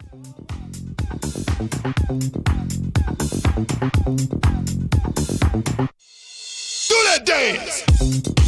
Do that dance!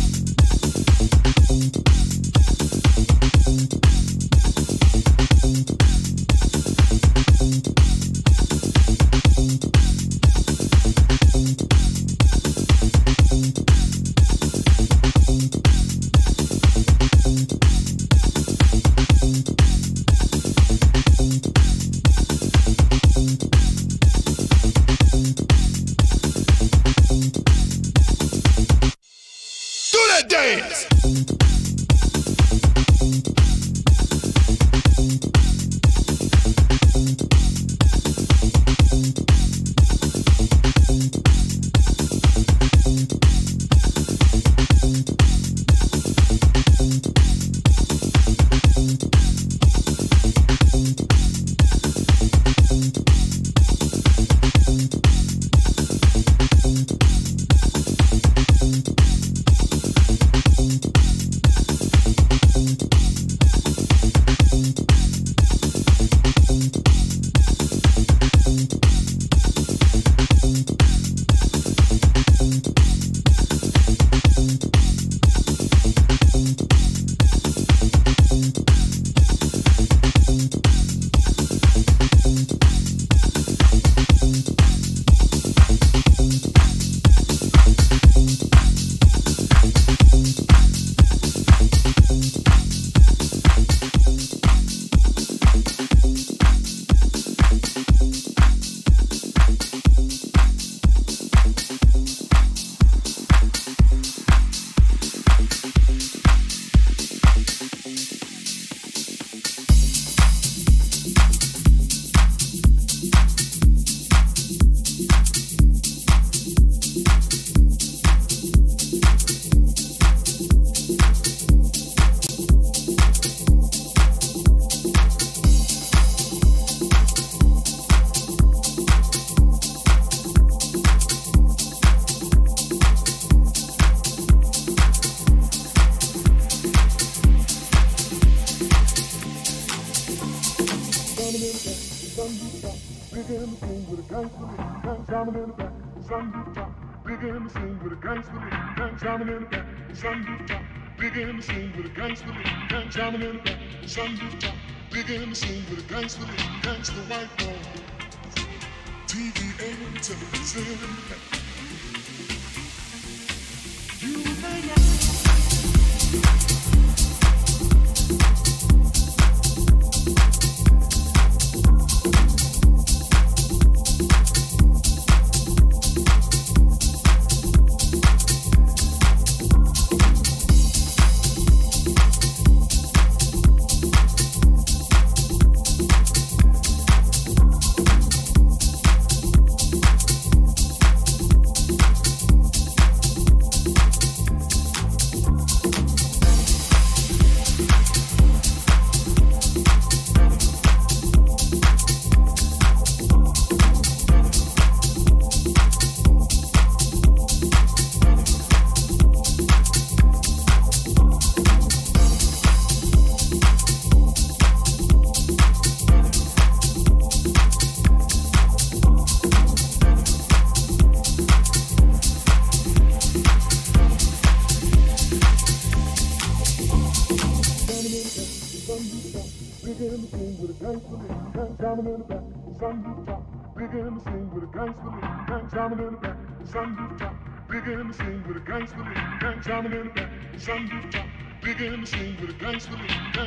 gangster jamming in the back, sunroof top, digging the scene with a gangster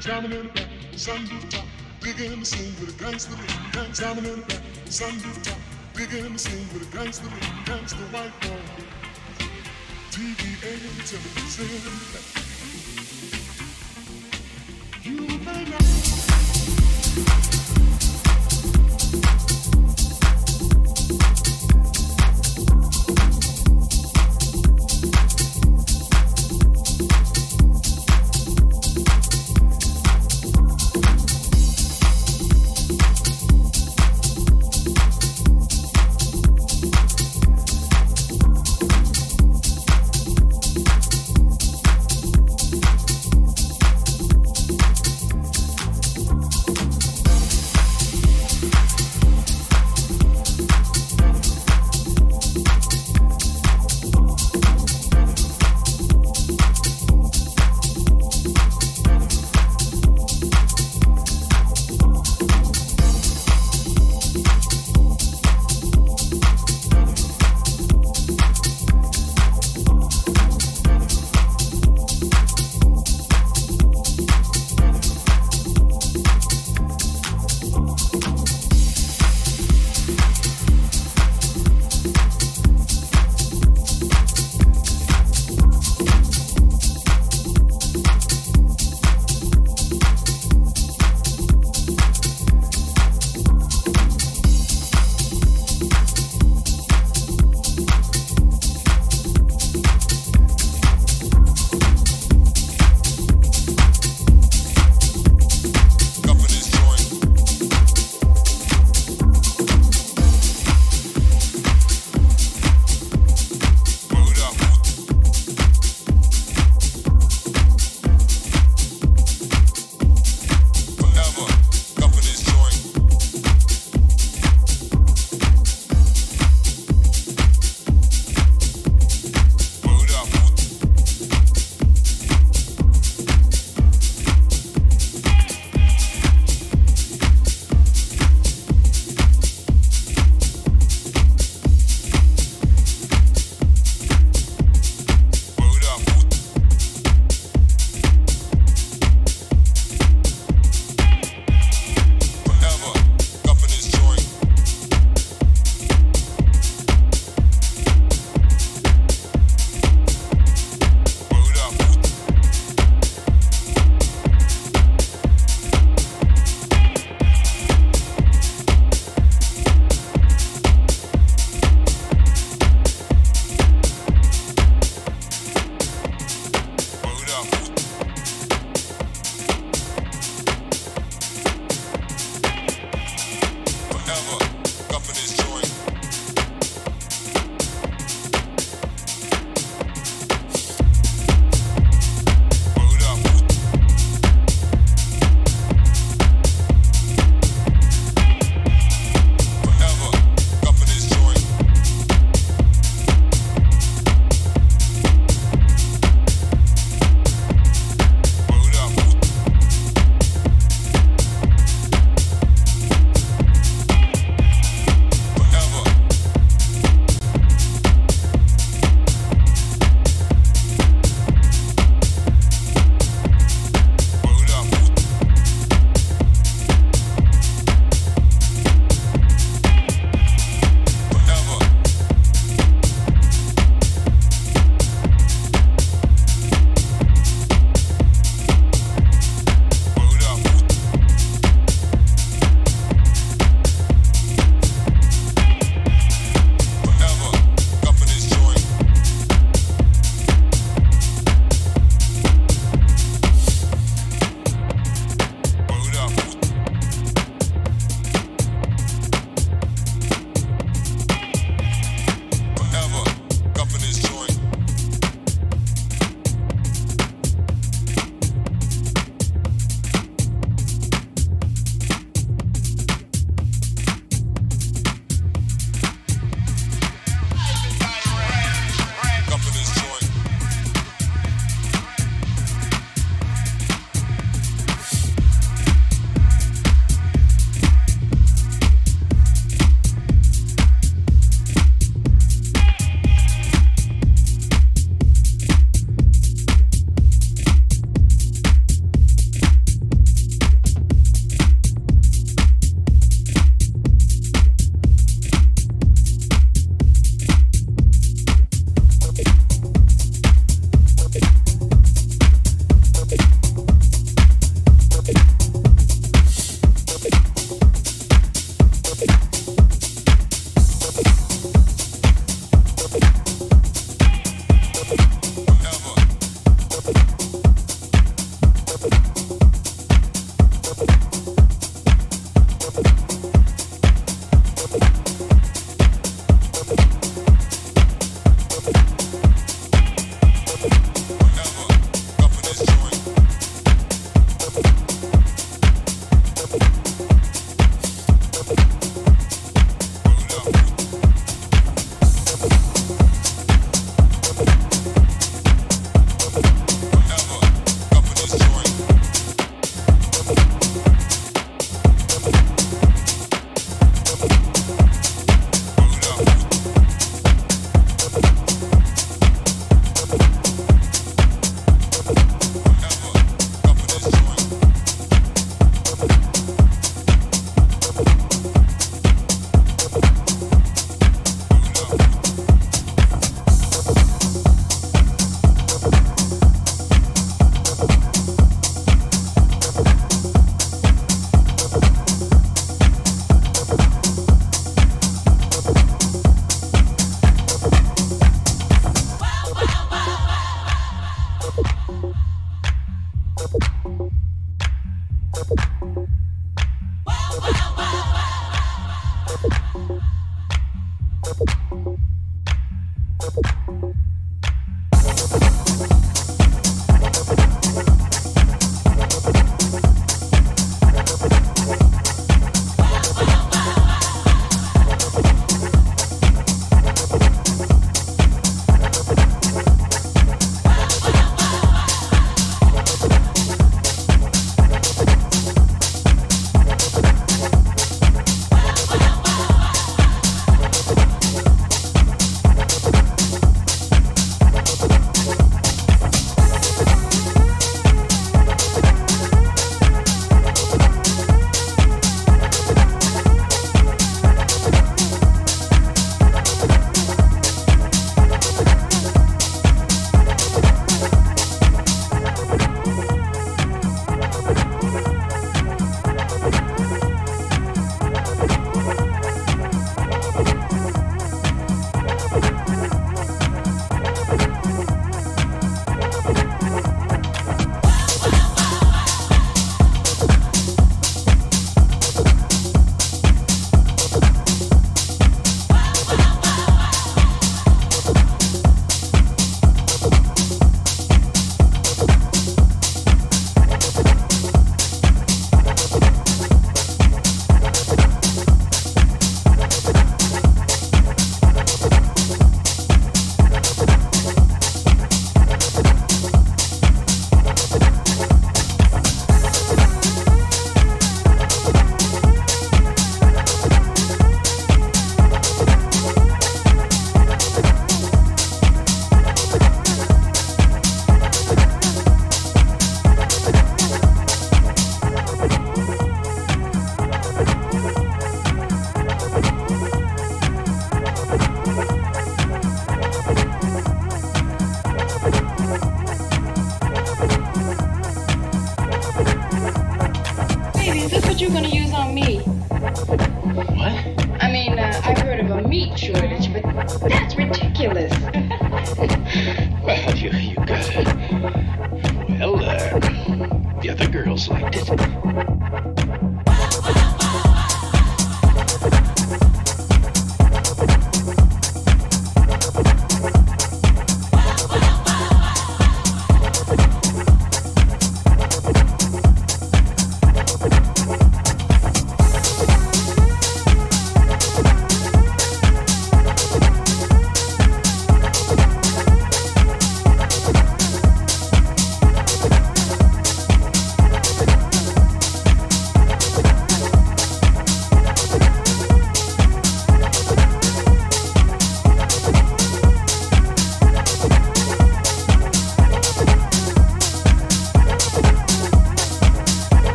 jamming in the back, sunroof top, digging the scene with a gangster jamming in the back, digging the with white boy. TV and television.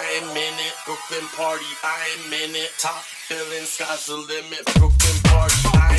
I am in it. Brooklyn party, I am in it. Top fillin'. sky's the limit. Brooklyn party, I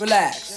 relax.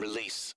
Release.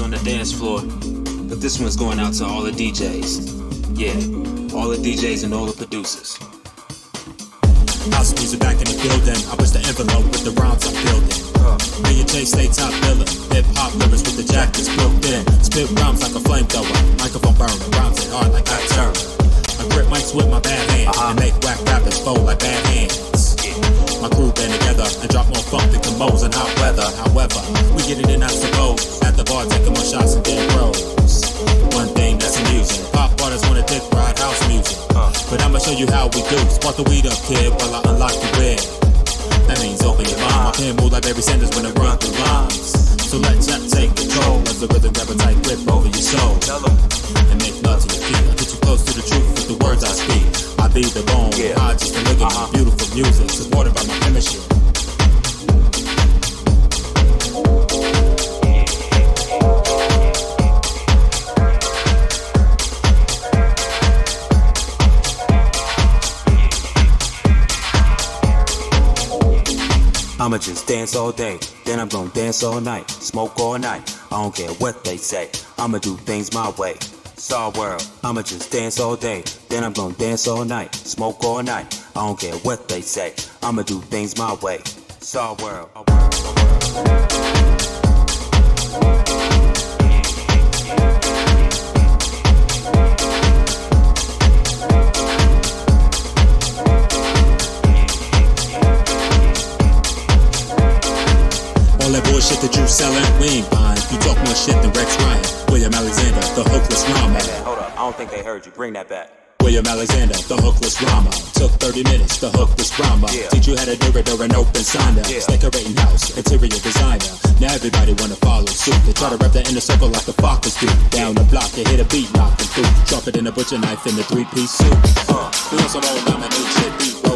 On the dance floor, but this one's going out to all the DJs. Yeah, all the DJs and all the producers. House music back in the building. I push the envelope with the rhymes I'm building. Me and Jay stay top billing. Hip hop lyrics with the jackets built in. Spit rhymes like a flamethrower. Microphone burning. Rhymes hit hard like I turn. I grip mics with my bad hand uh-huh. and make whack rappers fold like bad hands. My crew band together and drop more funk than combos in hot weather. However, we get it in, I suppose. At the bar, taking more shots and getting bros. One thing that's amusing. Pop artists wanna dick ride house music. But I'ma show you how we do. Spark the weed up, kid, while I unlock the bed. That means open your mind. My pen move like Barry Sanders when I run through lines. So let Jack take control as the rhythm appetite grip over your soul. And make love to your feet. I get you close to the truth with the words I speak. I be the bone. I just look at uh-huh. beautiful music supported by my chemistry. I'ma just dance all day, then I'm gonna dance all night, smoke all night. I don't care what they say, I'ma do things my way. It's world. I'ma just dance all day, then I'm gonna dance all night, smoke all night. I don't care what they say, I'ma do things my way. It's world. All that bullshit that you selling, we ain't buying. You talk more shit than Rex Ryan. William Alexander, the hookless rhymer. Hold up, I don't think they heard you. Bring that back. William Alexander, the hookless rhymer. Took 30 minutes, the hookless rhymer. Yeah. Teach you how to do it or an open signer. Yeah. Decorating house, interior designer. Now everybody wanna follow suit. They try to rep the inner circle like the Fockers do. Down the block, they hit a beat, knocking through. Drop it in a butcher knife in the three-piece suit. Uh, we on some old dominate shit, beat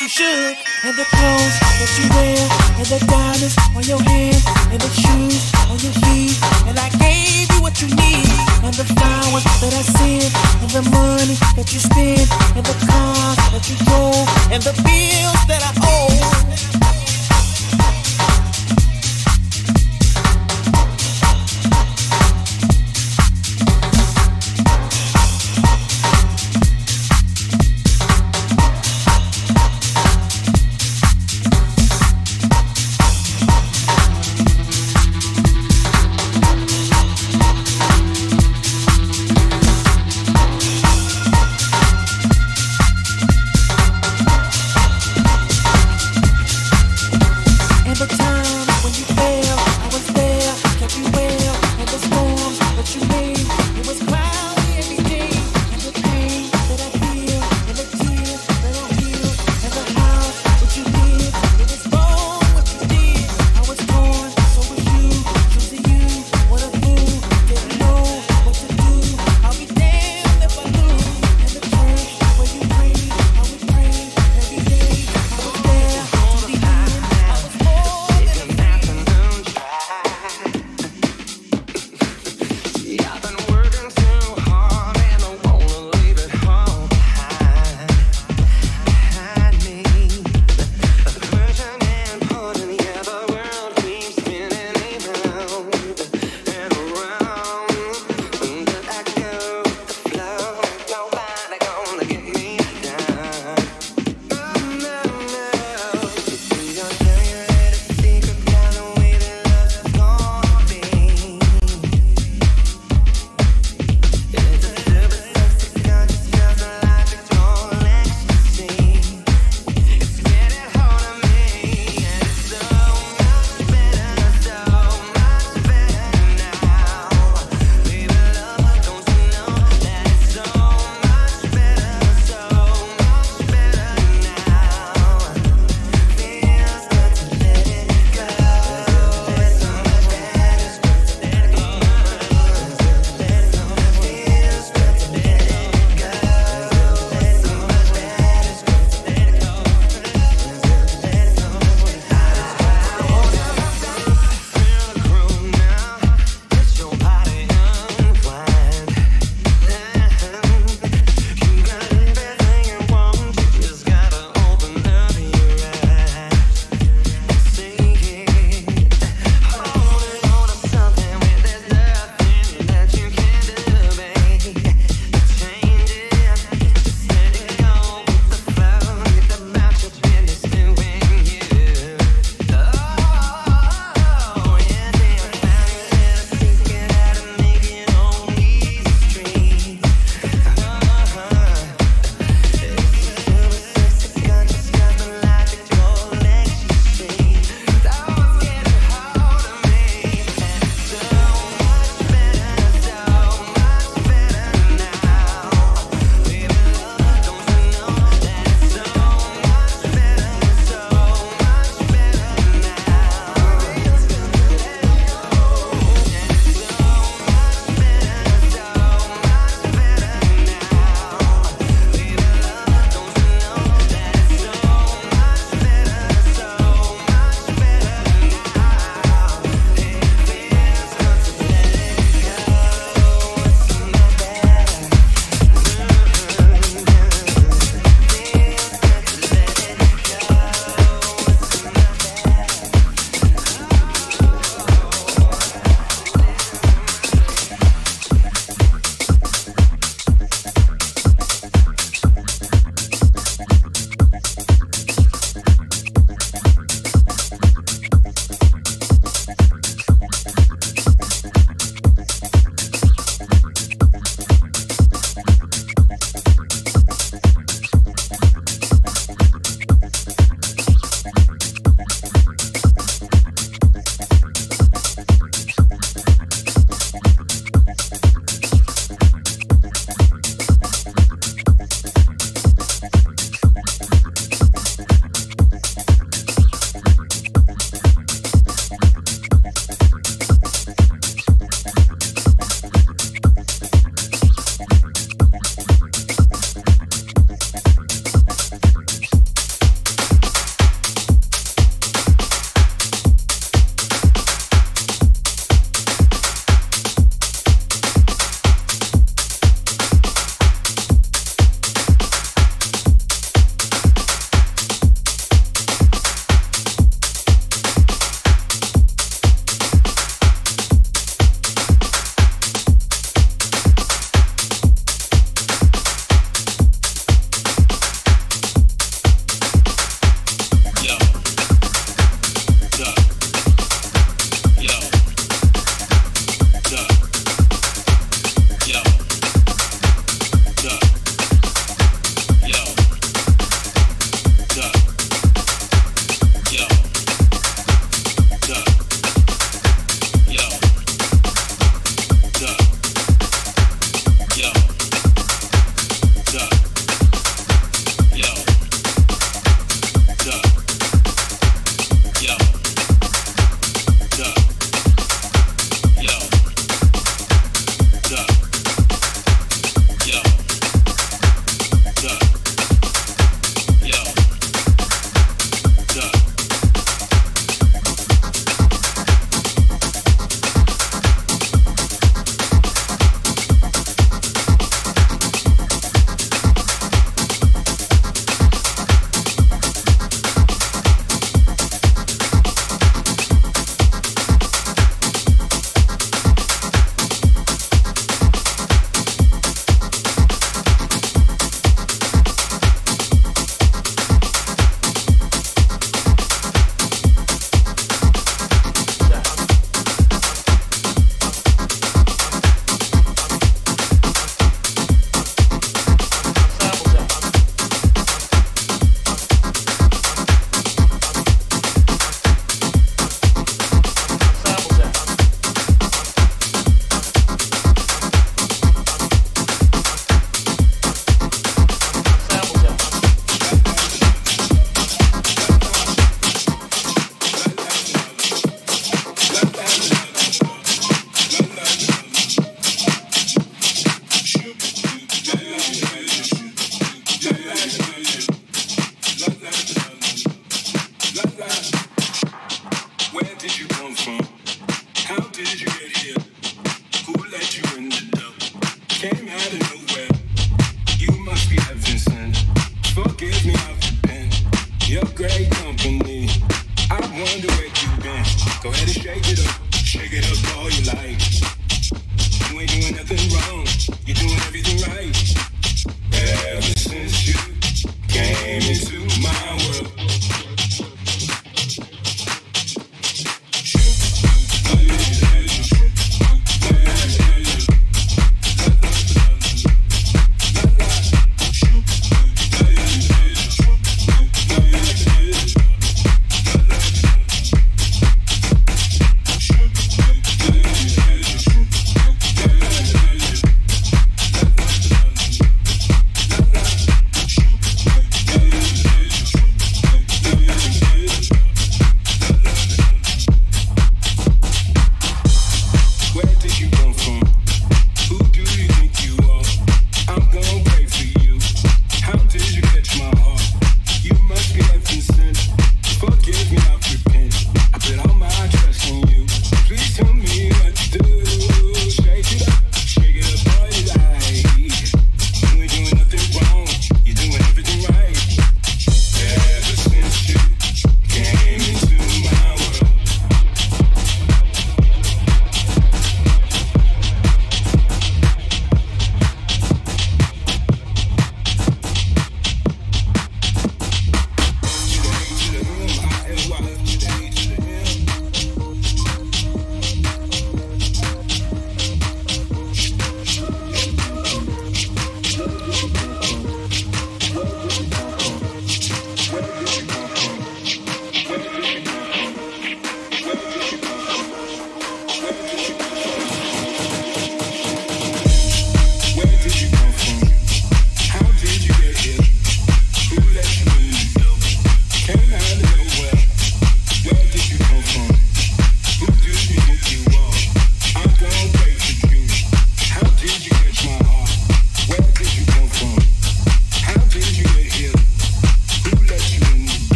that you and the clothes that you wear, and the diamonds on your hand, and the shoes on your feet. And I gave you what you need, and the flowers that I sent, and the money that you spend, and the cars that you drove, and the bills that I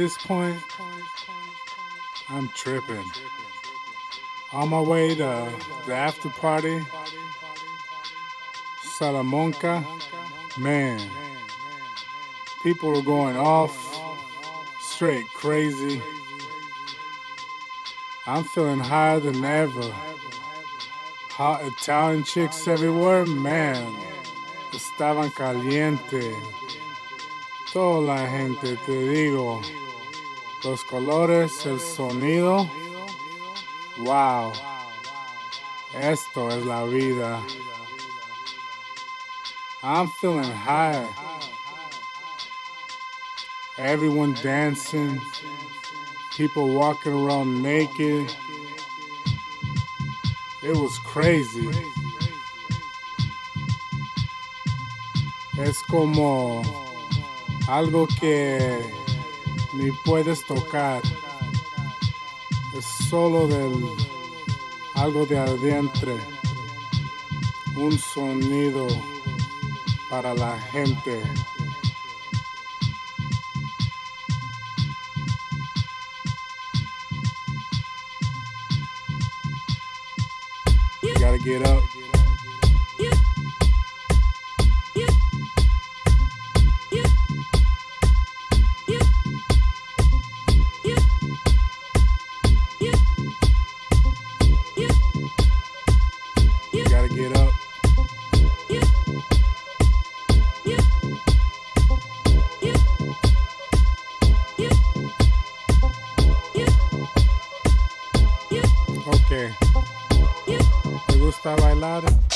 this point, I'm tripping. On my way to the after party, Salamanca, man, people were going off, straight crazy. I'm feeling higher than ever. Hot Italian chicks everywhere, man. Estaban caliente. Toda la gente, te digo. Los colores, el sonido. Wow. Esto es la vida. I'm feeling high. Everyone dancing. People walking around naked. It was crazy. Es como algo que ni puedes tocar. Es solo del algo de adentro. Un sonido para la gente. You gotta get up. Gusta bailar?